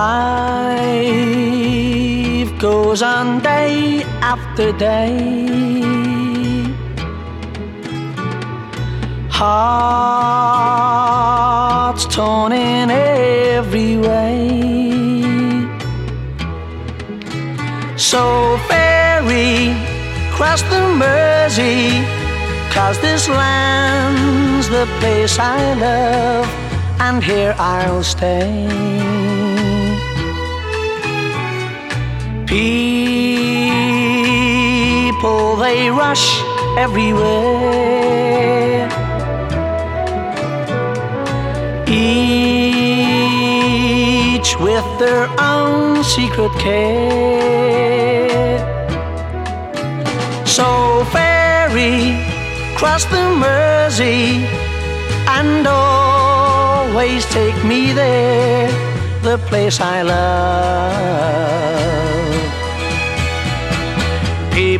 Life goes on day after day. Hearts torn in every way. So ferry across the Mersey, cause this land's the place I love, and here I'll stay. People, they rush everywhere. Each with their own secret care. So ferry cross the Mersey and always take me there, the place I love.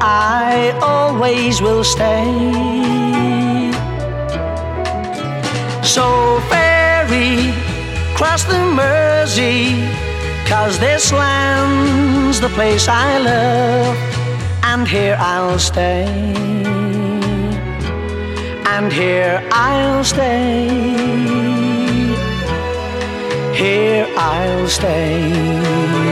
I always will stay. So ferry cross the Mersey, cause this land's the place I love, and here I'll stay. And here I'll stay. Here I'll stay.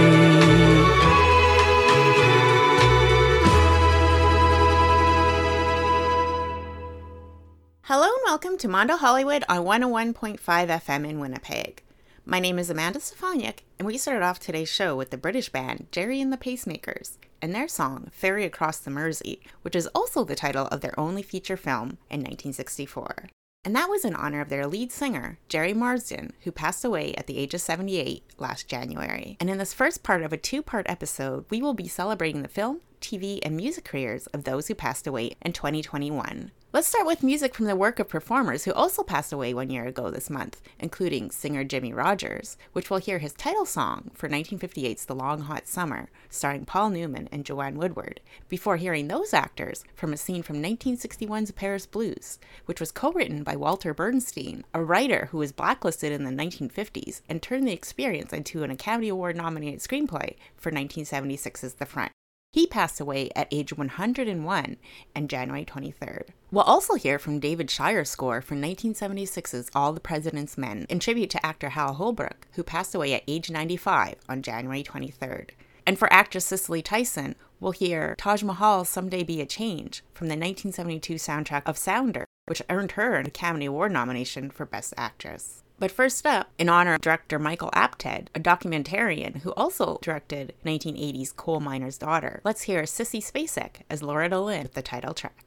Welcome to Mondo Hollywood on 101.5 FM in Winnipeg. My name is Amanda Stefaniak, and we started off today's show with the British band Gerry and the Pacemakers and their song Ferry Across the Mersey, which is also the title of their only feature film in 1964. And that was in honor of their lead singer, Gerry Marsden, who passed away at the age of 78 last January. And in this first part of a two part episode, we will be celebrating the film, TV, and music careers of those who passed away in 2021. Let's start with music from the work of performers who also passed away one year ago this month, including singer Jimmie Rodgers, which we'll hear his title song for 1958's The Long Hot Summer, starring Paul Newman and Joanne Woodward, before hearing those actors from a scene from 1961's Paris Blues, which was co written by Walter Bernstein, a writer who was blacklisted in the 1950s and turned the experience into an Academy Award nominated screenplay for 1976's The Front. He passed away at age 101 on January 23rd. We'll also hear from David Shire's score for 1976's All the President's Men in tribute to actor Hal Holbrook, who passed away at age 95 on January 23rd. And for actress Cicely Tyson, we'll hear Taj Mahal Someday Be a Change from the 1972 soundtrack of Sounder, which earned her an Academy Award nomination for Best Actress. But first up, in honor of director Michael Apted, a documentarian who also directed 1980's Coal Miner's Daughter, let's hear Sissy Spacek as Loretta Lynn with the title track.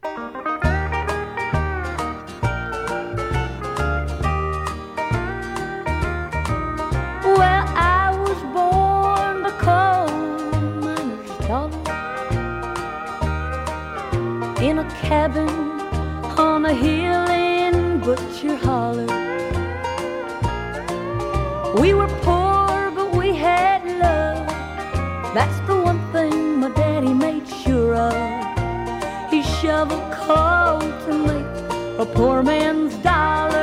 Well, I was born a coal miner's daughter in a cabin on a hill We were poor, but we had love. That's the one thing my daddy made sure of. He shoveled coal to make a poor man's dollar.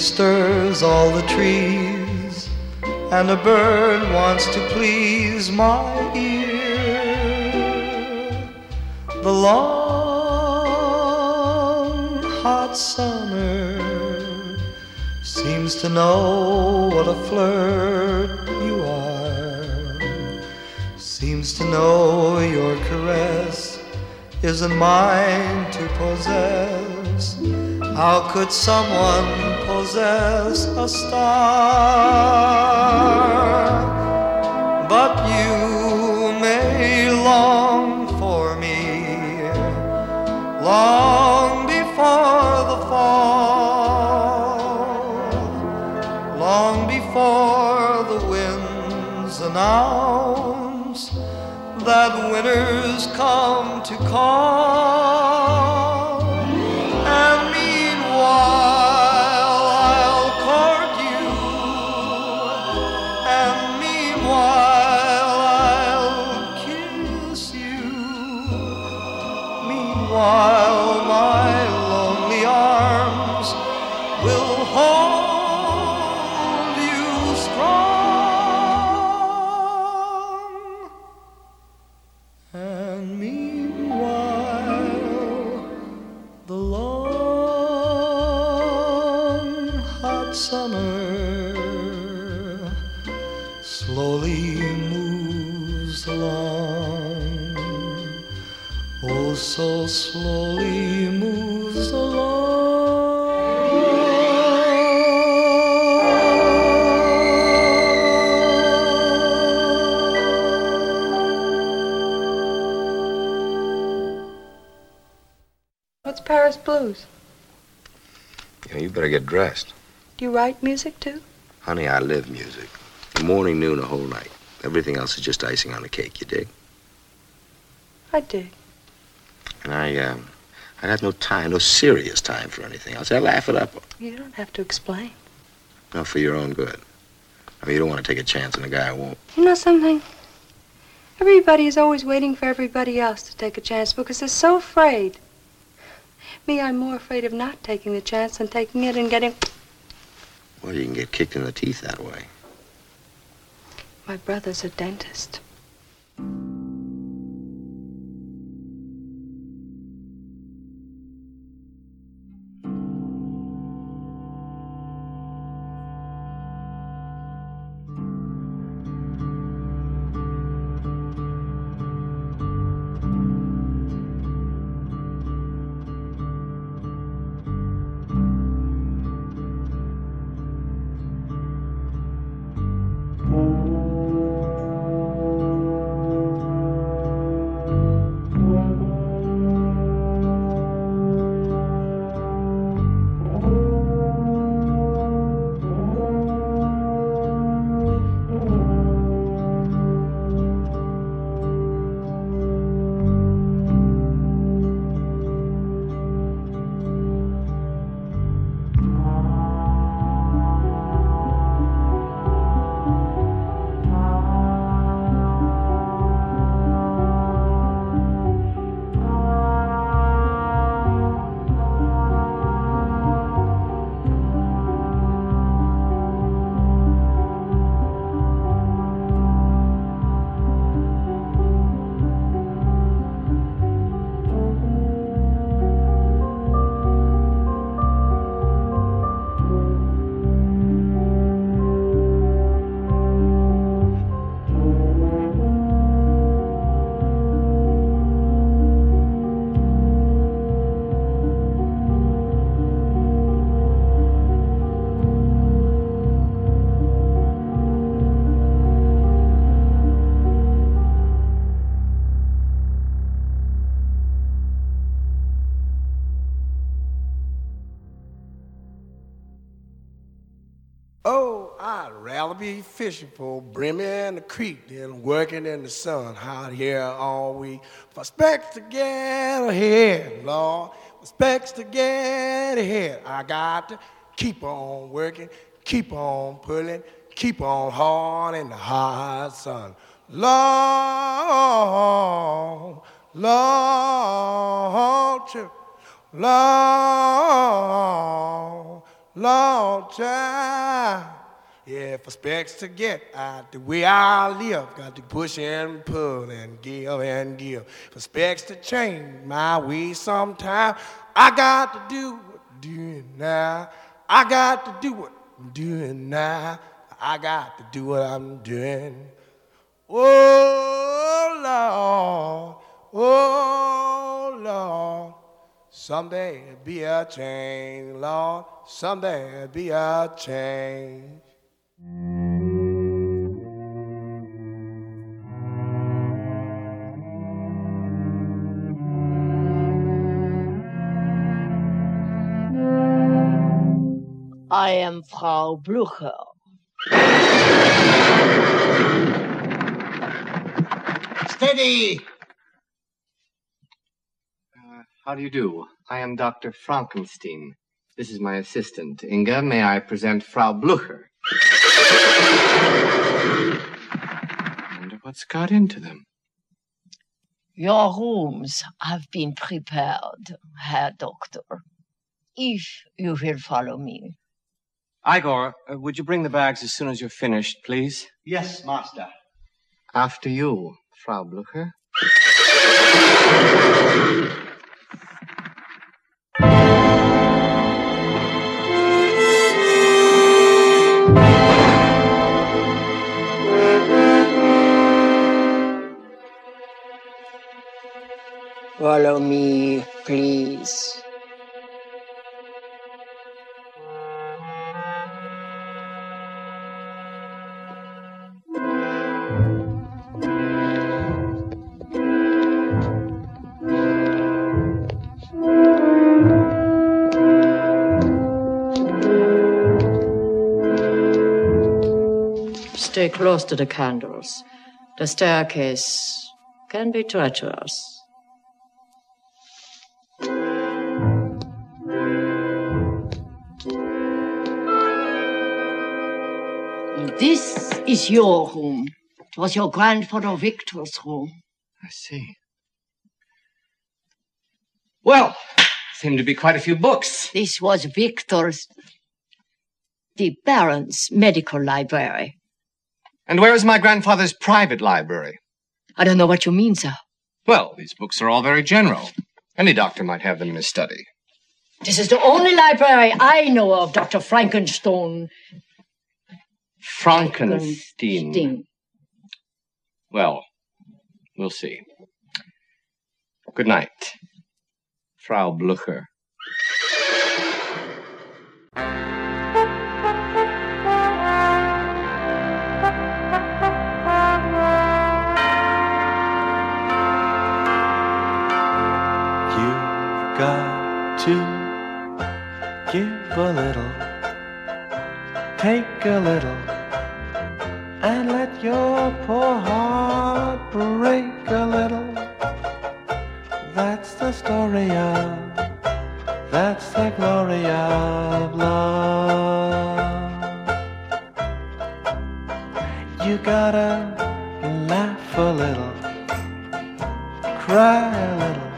Stirs all the trees, and a bird wants to please my ear. The long hot summer seems to know what a flirt you are. Seems to know your caress isn't mine to possess. How could someone possess a star? But you may long for me long before the fall, long before the winds announce that winter's come to call. Dressed. Do you write music too? Honey, I live music. The morning, noon, the whole night. Everything else is just icing on the cake, you dig? I dig. And I, um, I have no time, no serious time for anything else. I laugh it up. You don't have to explain. No, for your own good. I mean, you don't want to take a chance on a guy who won't. You know something? Everybody is always waiting for everybody else to take a chance because they're so afraid. Me, I'm more afraid of not taking the chance than taking it and getting. Well, you can get kicked in the teeth that way. My brother's a dentist. Be fishing for brimmy in the creek than working in the sun out here all week. For specs to get ahead, Lord, for specs to get ahead, I got to keep on working, keep on pulling, keep on hard in the hot sun. Lord, Lord, Lord, Lord, child. Yeah, for specs to get out the way I live, got to push and pull and give and give. For specs to change my way sometime, I got to do what I'm doing now. I got to do what I'm doing now. I got to do what I'm doing. Oh, Lord, oh, Lord. Someday be a change, Lord. Someday be a change. I am Frau Blucher. Steady! Uh, how do you do? I am Dr. Frankenstein. This is my assistant, Inga. May I present Frau Blucher? Wonder what's got into them. Your rooms have been prepared, Herr Doctor. If you will follow me. Igor, uh, would you bring the bags as soon as you're finished, please? Yes, master. After you, Frau Blucher. Follow me, please. Stay close to the candles. The staircase can be treacherous. Is your room. It was your grandfather Victor's room. I see. Well, seem to be quite a few books. This was Victor's, the Baron's medical library. And where is my grandfather's private library? I don't know what you mean, sir. Well, these books are all very general. Any doctor might have them in his study. This is the only library I know of, Dr. Frankenstein. Frankenstein. Sting. Well, we'll see. Good night, Frau Blucher. You've got to give a little, take a little, and let your poor heart break a little. That's the story of, that's the glory of love. You gotta laugh a little, cry a little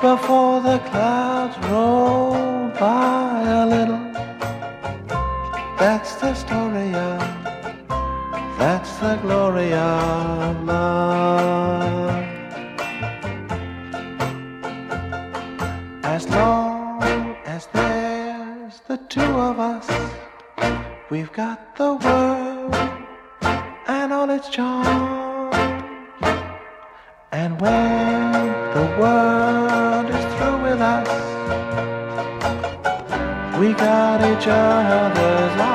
before the clouds roll by a little. That's the story of, that's the glory of love. As long as there's the two of us, we've got the world and all its charms. And when the world is through with us, we got each other's arms.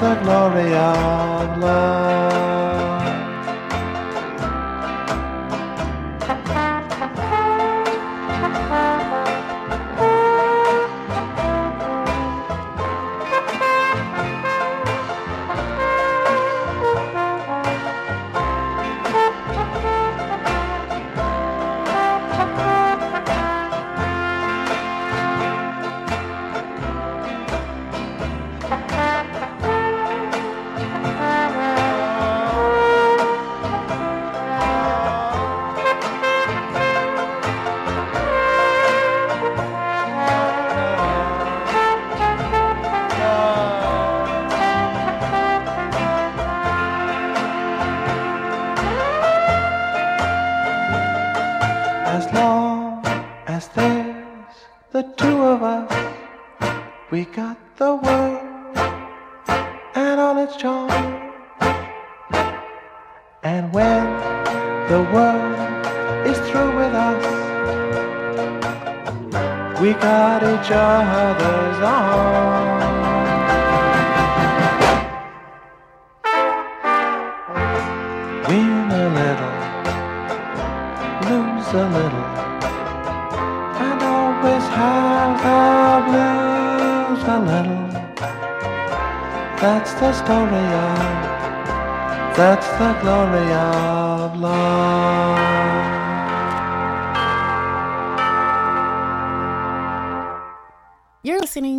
The glory of love.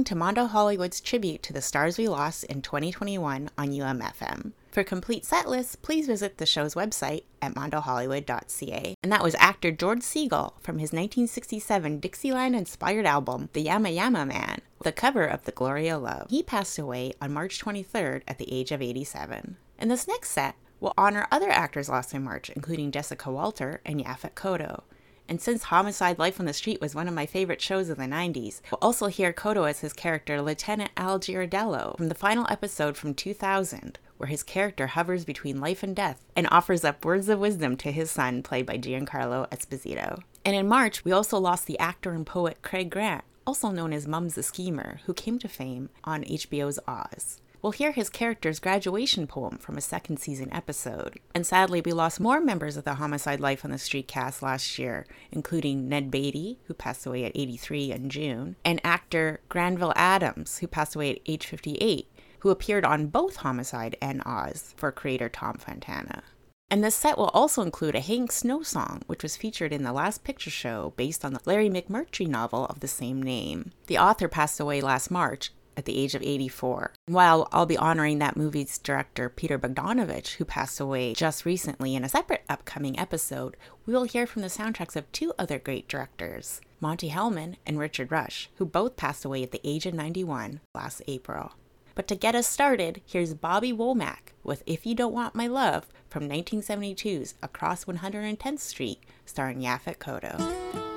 To Mondo Hollywood's tribute to the stars we lost in 2021 on UMFM. For complete set lists, please visit the show's website at mondohollywood.ca. And that was actor George Segal from his 1967 Dixieland inspired album, The Yama Yama Man, the cover of The Glory of Love. He passed away on March 23rd at the age of 87. In this next set, we'll honor other actors lost in March, including Jessica Walter and Yaphet Kotto. And since Homicide Life on the Street was one of my favorite shows of the 90s, we'll also hear Kotto as his character Lieutenant Al Giardello from the final episode from 2000, where his character hovers between life and death and offers up words of wisdom to his son, played by Giancarlo Esposito. And in March, we also lost the actor and poet Craig Grant, also known as Mums the Schemer, who came to fame on HBO's Oz. We'll hear his character's graduation poem from a second season episode. And sadly, we lost more members of the Homicide Life on the Street cast last year, including Ned Beatty, who passed away at 83 in June, and actor Granville Adams, who passed away at age 58, who appeared on both Homicide and Oz for creator Tom Fontana. And this set will also include a Hank Snow song, which was featured in the Last Picture Show based on the Larry McMurtry novel of the same name. The author passed away last March at the age of 84. While I'll be honoring that movie's director, Peter Bogdanovich, who passed away just recently in a separate upcoming episode, we will hear from the soundtracks of two other great directors, Monte Hellman and Richard Rush, who both passed away at the age of 91 last April. But to get us started, here's Bobby Womack with If You Don't Want My Love from 1972's Across 110th Street, starring Yaphet Kotto.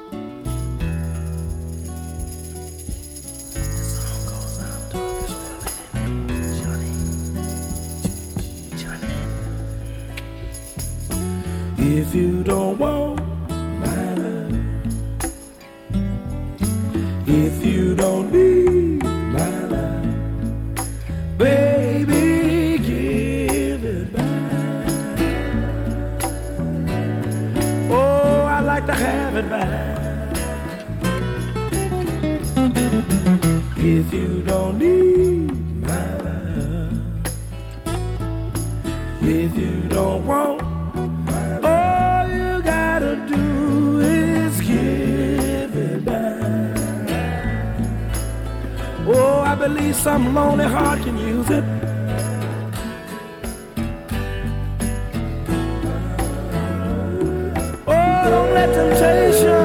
If you don't want my love, if you don't need my love, baby, give it back. Oh, I like to have it back. If you some lonely heart can use it. Oh, don't let temptation,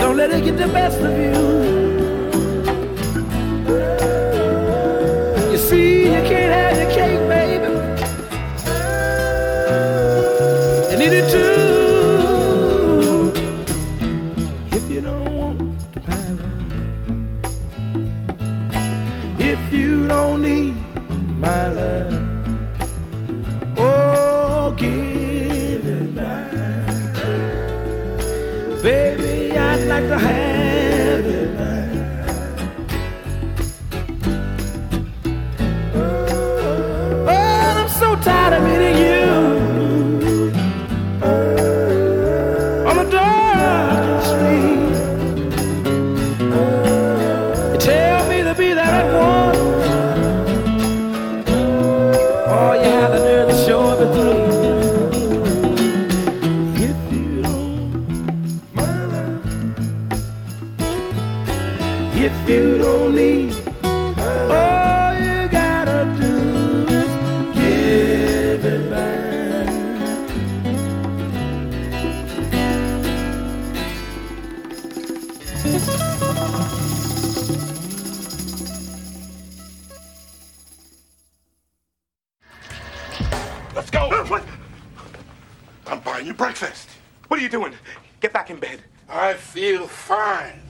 don't let it get the best of you. Let's go. Uh, what? I'm buying you breakfast. What are you doing? Get back in bed. I feel fine.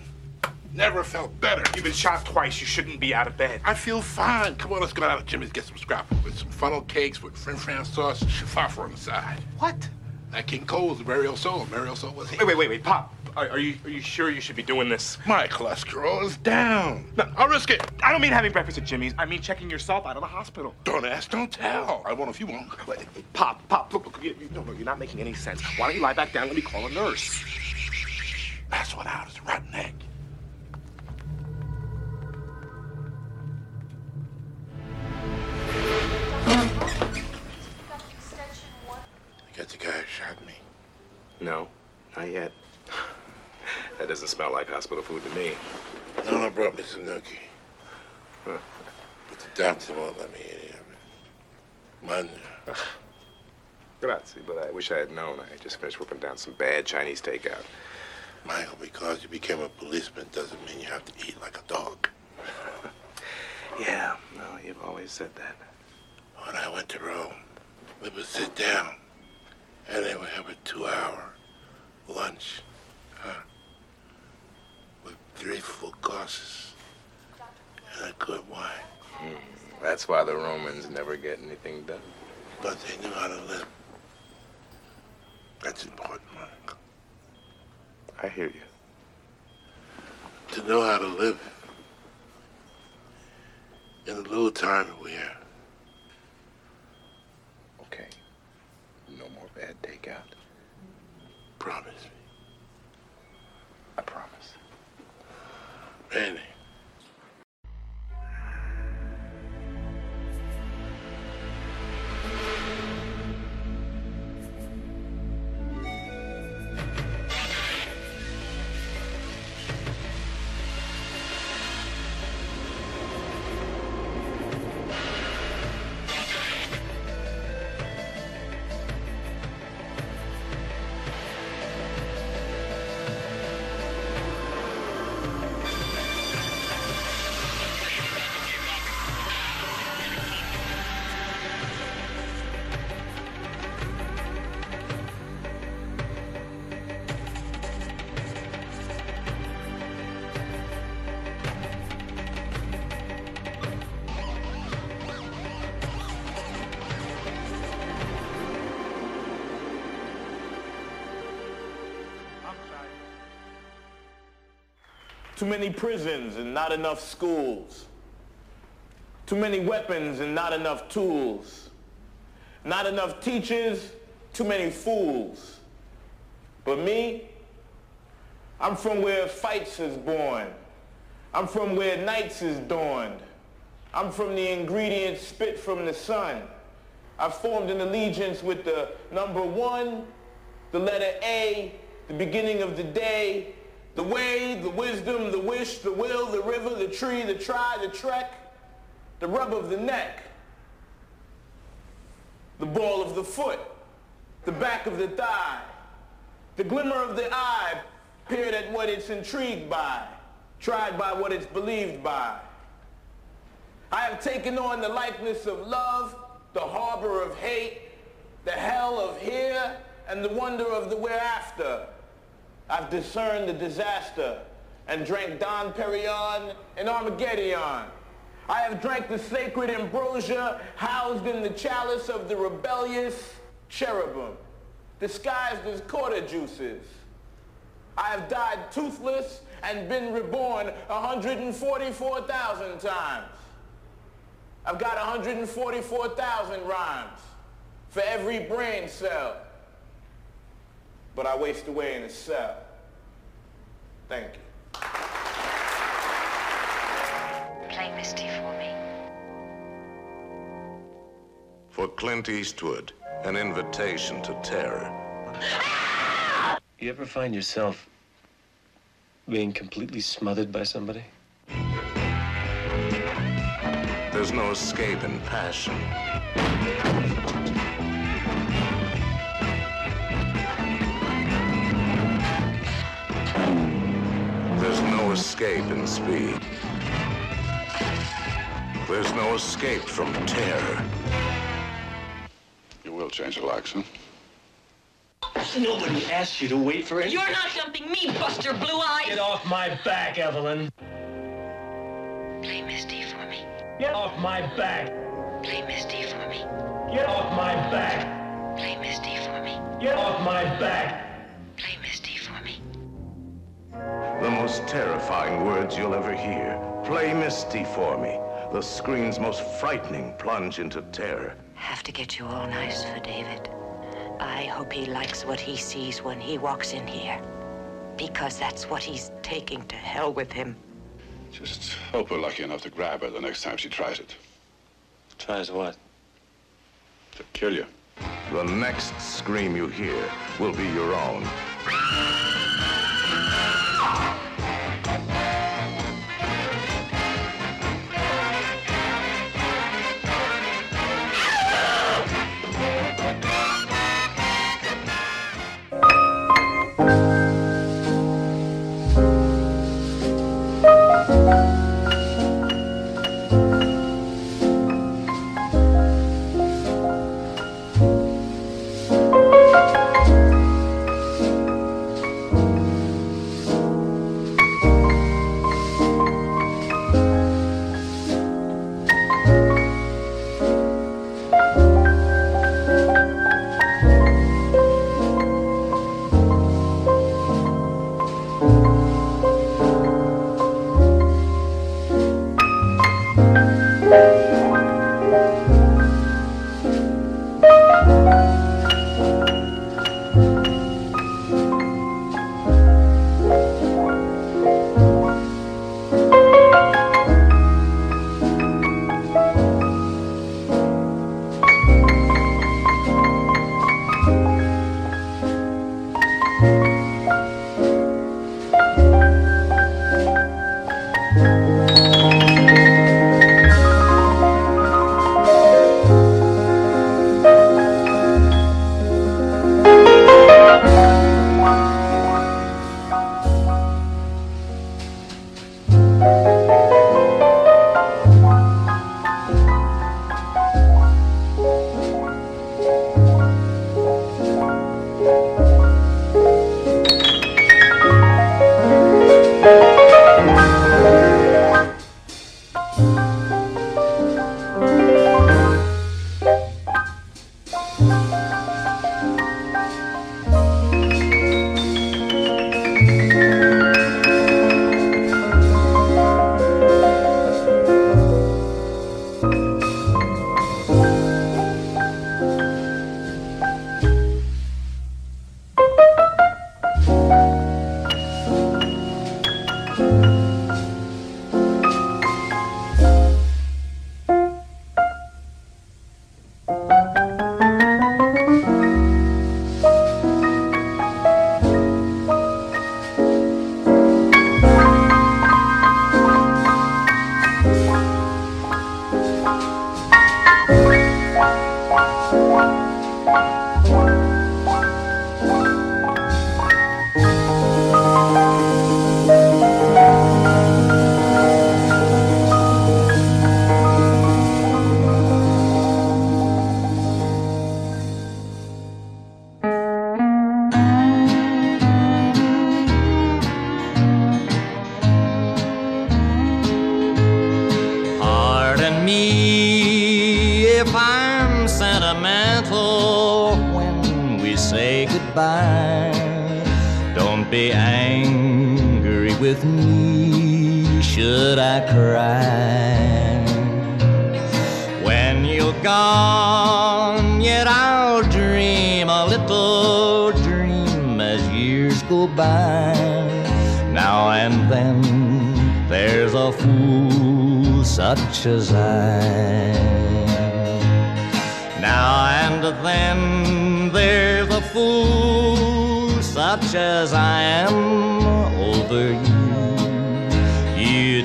Never felt better. You've been shot twice. You shouldn't be out of bed. I feel fine. Come on, let's go out to Jimmy's get some scrapple with some funnel cakes with French fries sauce and shafafra on the side. What? That King Cole's the burial soul. Burial soul was he? Wait, wait, wait, wait, Pop. Are, are you are you sure you should be doing this? My cholesterol is down. No, I'll risk it. I don't mean having breakfast at Jimmy's. I mean checking yourself out of the hospital. Don't ask, don't tell. I won't if you won't. Wait, Pop, Pop, look, look, you, you, no, no, you're not making any sense. Why don't you lie back down? Let me call a nurse. That's what out is a rotten egg. You got the guy who shot me. No, not yet. That doesn't smell like hospital food to me. No, no, brought me some nookie. But the doctor won't let me eat any of it. Mangia. Grazie, but I wish I had known. I just finished whipping down some bad Chinese takeout. Michael, because you became a policeman doesn't mean you have to eat like a dog. Yeah, no, you've always said that. When I went to Rome, we would sit down, and they would have a two-hour lunch, huh? Three full courses and a good wine. Hmm, That's why the Romans never get anything done. But they knew how to live. That's important, Monica. I hear you. To know how to live in the little time that we have. Okay. No more bad takeout. Promise me. I promise. Randy. Many prisons and not enough schools. Too many weapons and not enough tools. Not enough teachers, too many fools. But me, I'm from where fights is born. I'm from where nights is dawned. I'm from the ingredients spit from the sun. I formed an allegiance with the number one, the letter A, the beginning of the day, the way, the wisdom, the wish, the will, the river, the tree, the try, the trek, the rub of the neck, the ball of the foot, the back of the thigh, the glimmer of the eye peered at what it's intrigued by, tried by what it's believed by. I have taken on the likeness of love, the harbor of hate, the hell of here, and the wonder of the whereafter. I've discerned the disaster and drank Dom Perignon and Armageddon. I have drank the sacred ambrosia housed in the chalice of the rebellious cherubim, disguised as quarter juices. I have died toothless and been reborn 144,000 times. I've got 144,000 rhymes for every brain cell. But I waste away in a cell. Thank you. Play Misty for me. For Clint Eastwood, an invitation to terror. You ever find yourself being completely smothered by somebody? There's no escape in passion. Escape in speed. There's no escape from terror. You will change the locks, huh? Nobody asked you to wait for it. You're not jumping me, Buster Blue Eyes. Get off my back, Evelyn. Play Misty for me. Get off my back. Play Misty for me. Get off my back. Play Misty for me. Get off my back. Most terrifying words you'll ever hear. Play Misty for me. The screen's most frightening plunge into terror. Have to get you all nice for David. I hope he likes what he sees when he walks in here. Because that's what he's taking to hell with him. Just hope we're lucky enough to grab her the next time she tries it. Tries what? To kill you. The next scream you hear will be your own. With me should I cry. When you're gone, yet I'll dream a little dream as years go by. Now and then there's a fool such as I. Now and then there's a fool such as I am over you.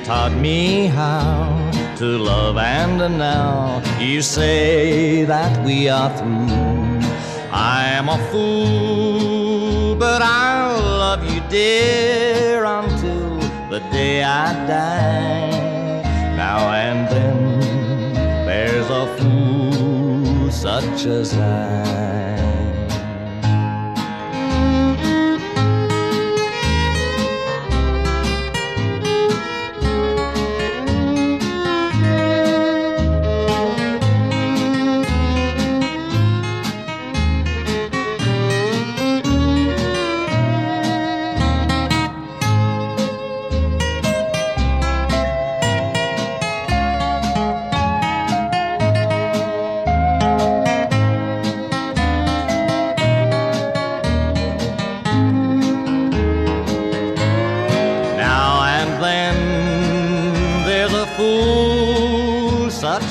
Taught me how to love, and now you say that we are through. I'm a fool, but I'll love you, dear, until the day I die. Now and then there's a fool such as I.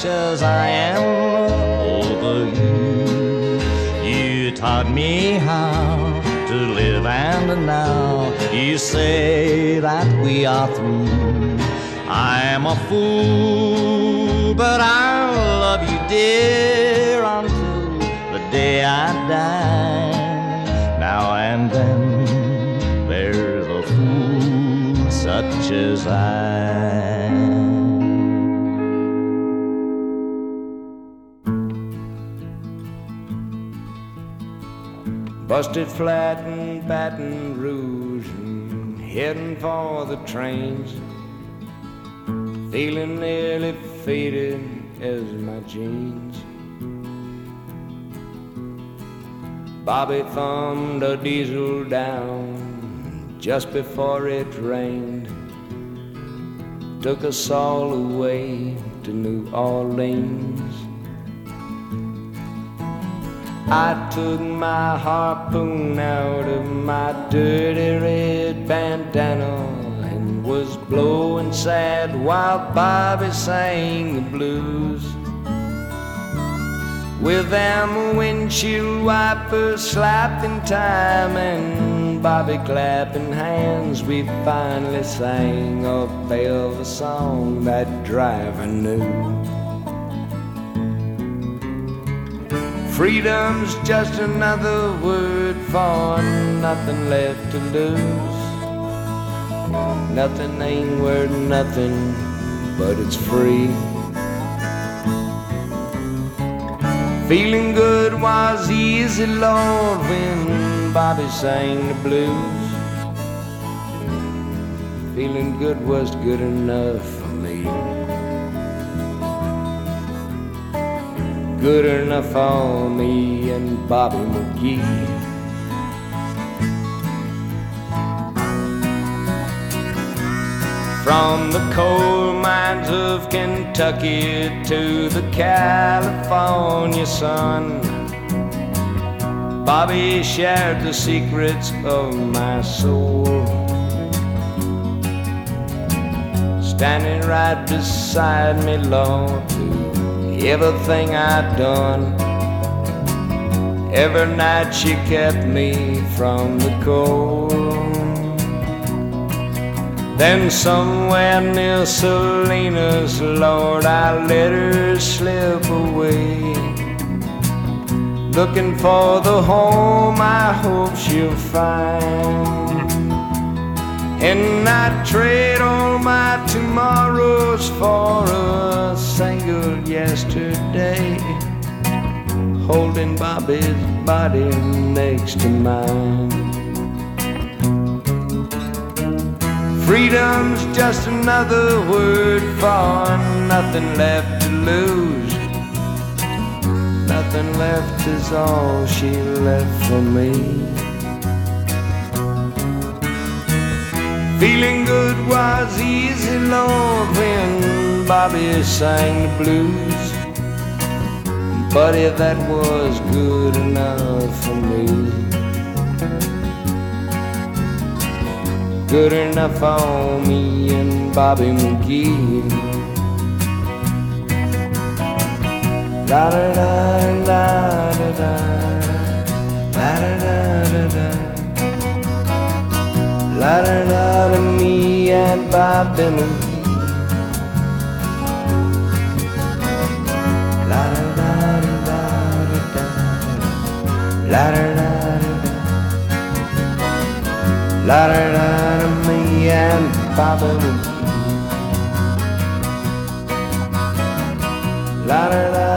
such as I am over you. You taught me how to live, and now you say that we are through. I'm a fool, but I'll love you, dear, until the day I die. Now and then there's a fool such as I. Busted flat in Baton Rouge and heading for the trains. Feeling nearly faded as my jeans. Bobby thumbed a diesel down just before it rained. Took us all away to New Orleans. I took my harpoon out of my dirty red bandana and was blowing sad while Bobby sang the blues. With them windshield wipers slapped in time and Bobby clapping hands, we finally sang a velvet song that driver knew. Freedom's just another word for nothing left to lose. Nothing ain't worth nothing, but it's free. Feeling good was easy, Lord, when Bobby sang the blues. Feeling good was good enough Good enough for me and Bobby McGee. From the coal mines of Kentucky to the California sun, Bobby shared the secrets of my soul. Standing right beside me, Lord, everything I'd done. Every night she kept me from the cold. Then somewhere near Salinas, Lord, I let her slip away. Looking for the home I hope she'll find. And I trade all my tomorrows for a single yesterday. Holding Bobby's body next to mine. Freedom's just another word for nothing left to lose. Nothing left is all she left for me. Feeling good was easy, Lord, when Bobby sang the blues. Buddy, that was good enough for me. good enough for me and Bobby McGee. La da da da da da, da da da da, da da da me and Bobby McGee. La da da da da da, la da da da. La da da da me and Bobby McGee. La da da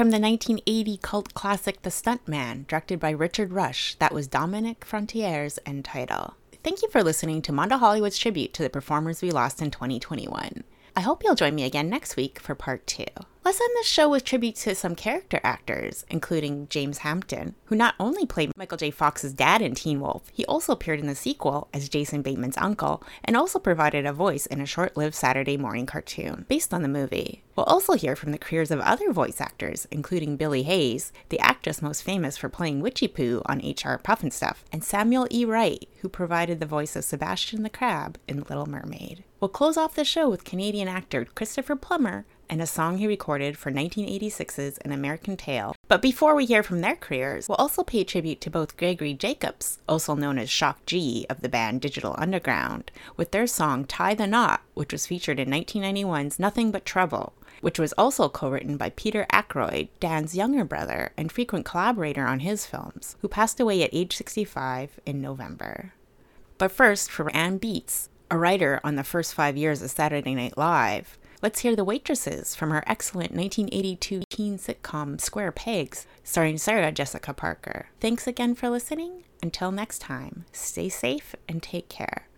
from the 1980 cult classic The Stuntman, directed by Richard Rush, that was Dominic Frontiere's end title. Thank you for listening to Mondo Hollywood's tribute to the performers we lost in 2021. I hope you'll join me again next week for part two. Let's end this show with tribute to some character actors, including James Hampton, who not only played Michael J. Fox's dad in Teen Wolf, he also appeared in the sequel as Jason Bateman's uncle, and also provided a voice in a short lived Saturday morning cartoon based on the movie. We'll also hear from the careers of other voice actors, including Billy Hayes, the actress most famous for playing Witchy Poo on HR Puffin Stuff, and Samuel E. Wright, who provided the voice of Sebastian the Crab in Little Mermaid. We'll close off the show with Canadian actor Christopher Plummer and a song he recorded for 1986's An American Tail. But before we hear from their careers, we'll also pay tribute to both Gregory Jacobs, also known as Shock G of the band Digital Underground, with their song Tie the Knot, which was featured in 1991's Nothing But Trouble, which was also co written by Peter Aykroyd, Dan's younger brother and frequent collaborator on his films, who passed away at age 65 in November. But first, for Anne Beatts, a writer on the first five years of Saturday Night Live, let's hear The Waitresses from her excellent 1982 teen sitcom Square Pegs, starring Sarah Jessica Parker. Thanks again for listening. Until next time, stay safe and take care.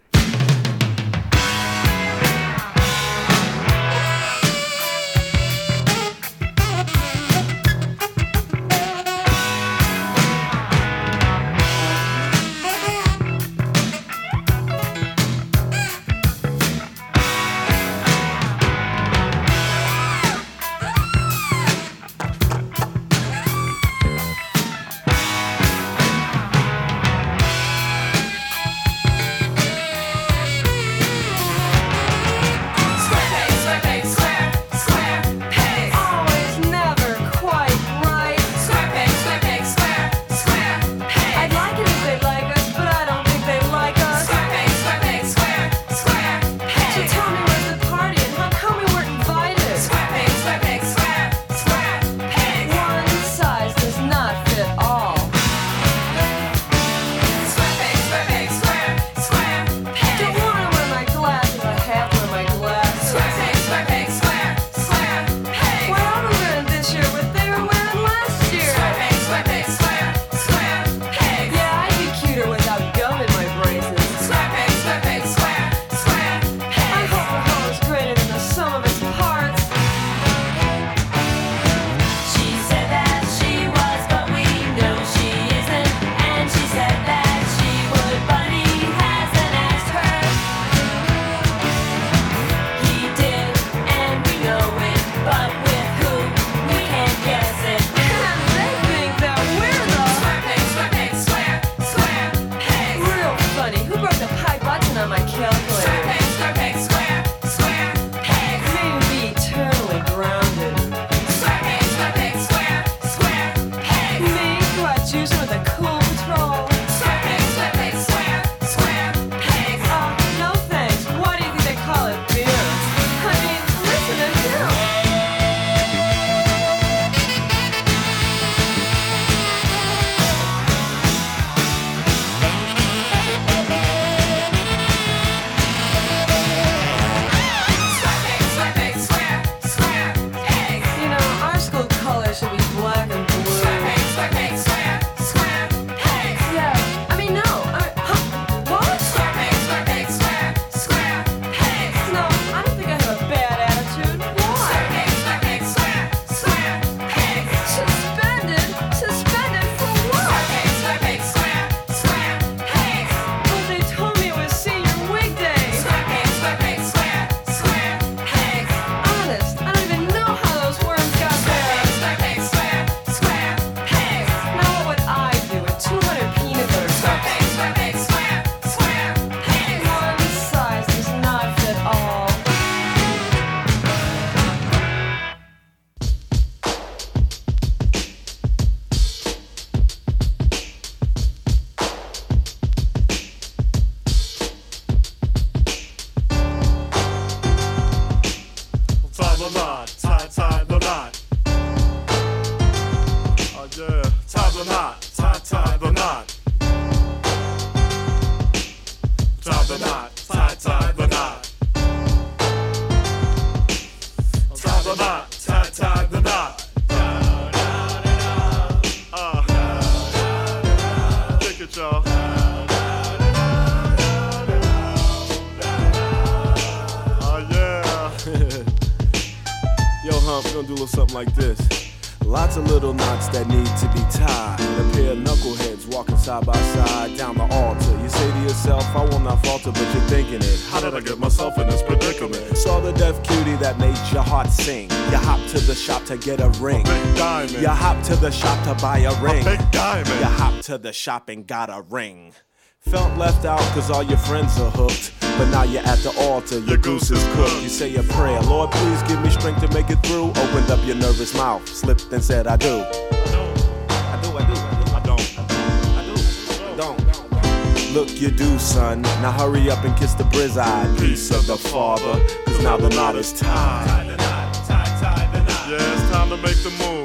Sing. You hop to the shop to get a ring. diamond. You hop to the shop to buy a ring. big diamond. You hop to the shop and got a ring. Felt left out cause all your friends are hooked. But now you're at the altar, your goose is cooked. You say a prayer, Lord, please give me strength to make it through. Opened up your nervous mouth, slipped and said, I do. I do, I do, I do, I don't. I do, I don't. Look, you do, son. Now hurry up and kiss the brizz eye. Peace of the Father, cause now the knot is tied. Make the move.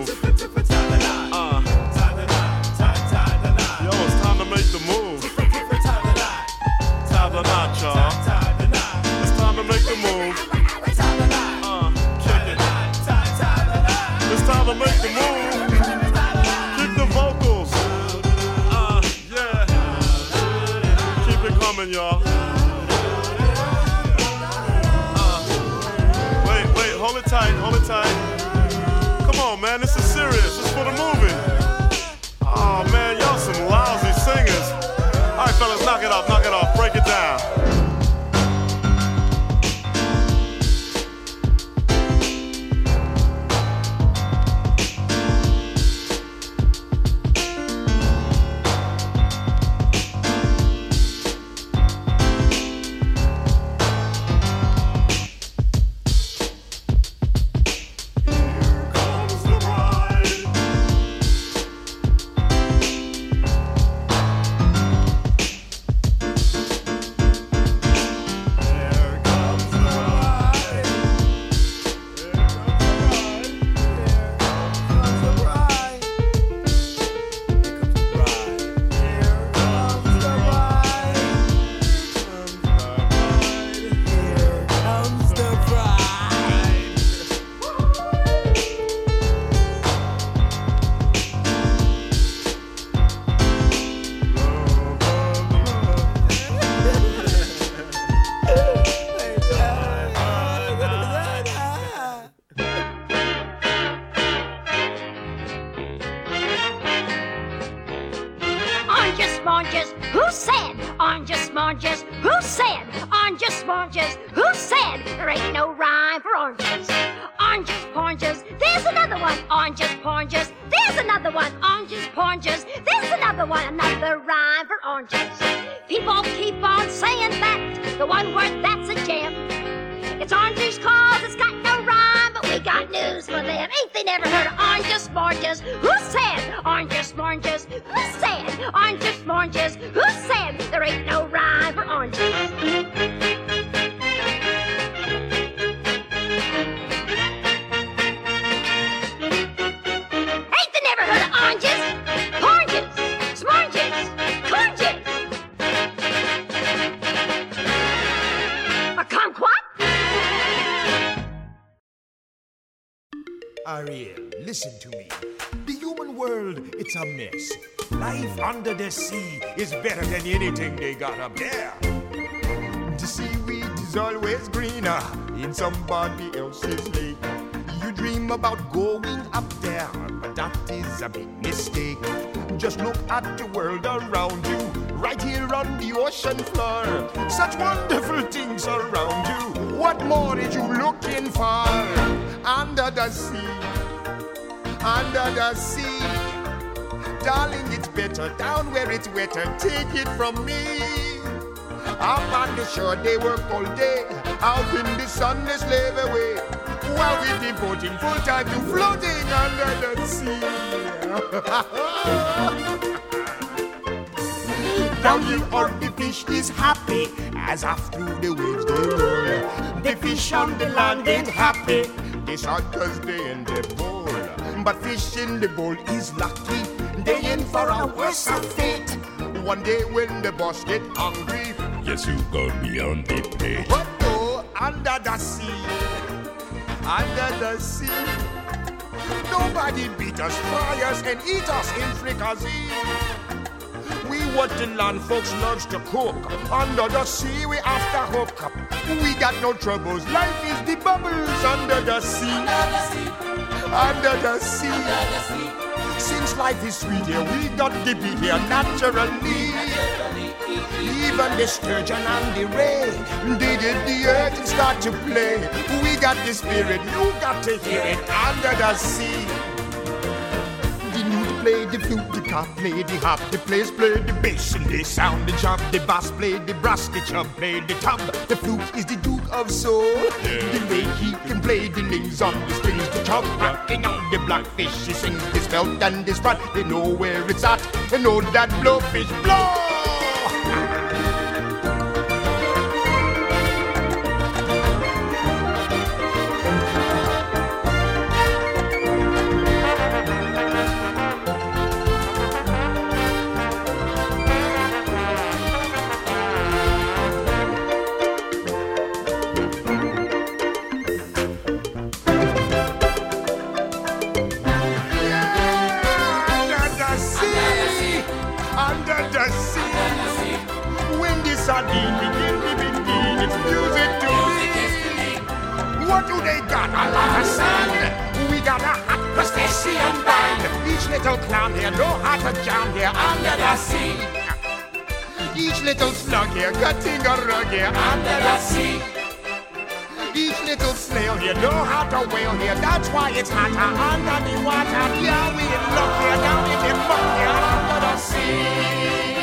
One. Oranges, oranges, there's another one. Oranges, oranges, there's another one. Another rhyme for oranges. People keep on saying that. The one word that's a gem. It's oranges cause it's got no rhyme, but we got news for them. Ain't they never heard of oranges, oranges? Who said oranges, oranges? Who said oranges, oranges? Who said there ain't no rhyme for oranges? Listen to me. The human world, it's a mess. Life under the sea is better than anything they got up there. The seaweed is always greener in somebody else's lake. You dream about going up there, but that is a big mistake. Just look at the world around you, right here on the ocean floor. Such wonderful things around you. What more is you looking for? Under the sea, under the sea. Darling, it's better down where it's wetter. Take it from me. Up on the shore, they work all day. Out in the sun, they slave away. While we're devoting full time to floating under the sea. Down here, all the fish is happy as after the waves they roll. The fish on the land ain't happy. They cause they in the bowl. But fish in the bowl is lucky. They in for a worse fate. One day when the boss get hungry, Yes, you gonna be on the page. but oh, go oh, under the sea, under the sea. Nobody beat us, fry us, and eat us in fricassee. We what the land folks loves to cook. Under the sea, we after hook up. We got no troubles. Life is the bubbles under the sea. under the sea. Since life is sweet here, we got to be here naturally. Even the sturgeon and the ray, did the earth start to play. We got the spirit, you got to hear it under the sea. The play the flute, the cop play the hop, the players play the bass and they sound the chop. The bass play the brass, the chub play the tub. The flute is the duke of soul. The way he can play the names on the strings, the chub rocking on the blackfish. He sings his belt and his frat. They know where it's at. They know that blowfish blow. Got a hot crustacean band. Each little clown here know how to jam here under the sea. Each little slug here cutting a rug here under the sea. Each little snail here know how to whale here. That's why it's hotter under the water. Yeah, we in luck here down in the muck here under the sea.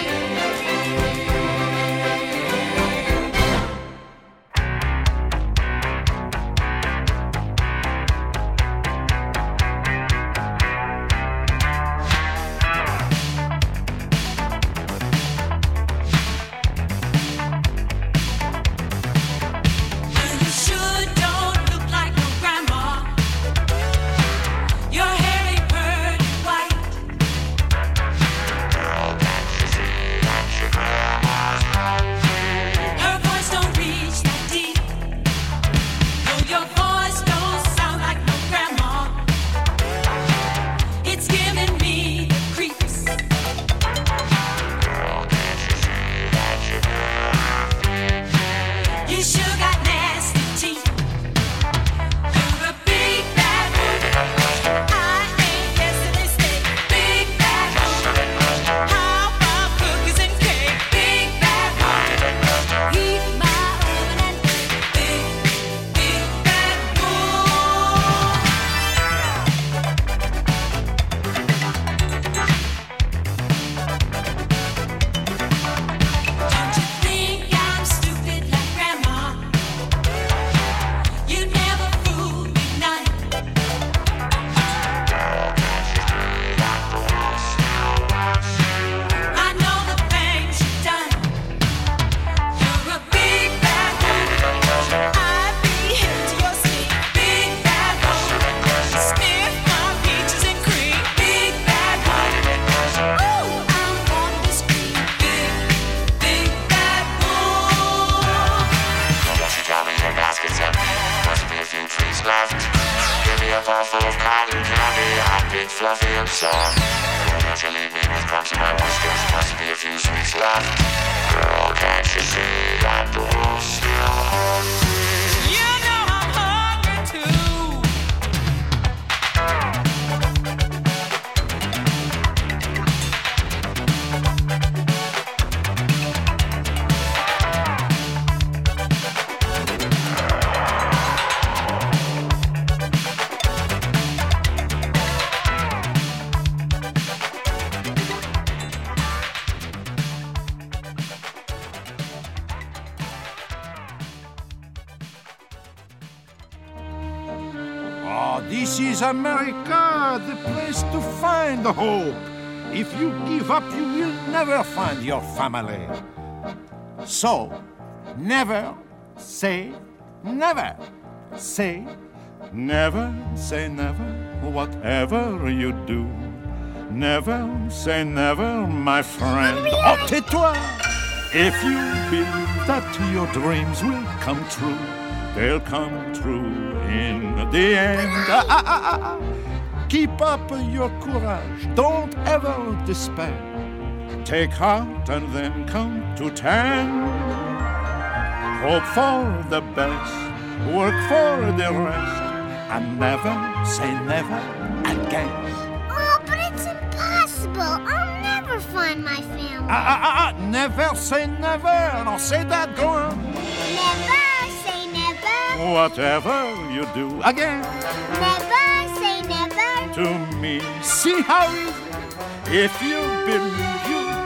Find your family. So, never say never. Say Never say never, whatever you do. Never say never, my friend. Oh, tais-toi! If you believe that your dreams will come true, they'll come true in the end. Ah, ah, ah, ah, ah. Keep up your courage, don't ever despair. Take heart and then count to ten. Hope for the best, work for the rest, and never say never again. Oh, but it's impossible. I'll never find my family. Ah, ah, ah, ah, never say never. Now say that, go on. Never say never. Whatever you do again Never say never. to me. See how easy. If you believe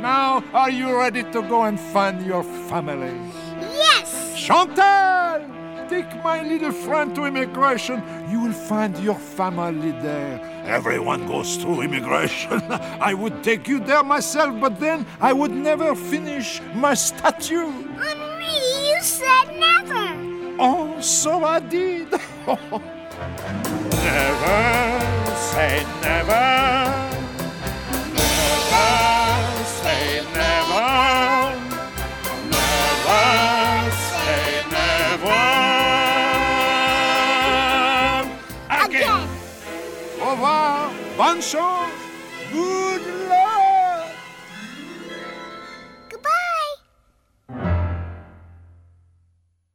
Now, are you ready to go and find your family? Yes. Chantal! Take my little friend to immigration. You will find your family there. Everyone goes through immigration. I would take you there myself, but then I would never finish my statue. Henri, you said never. Oh, so I did. never say never. Never Bonne chance!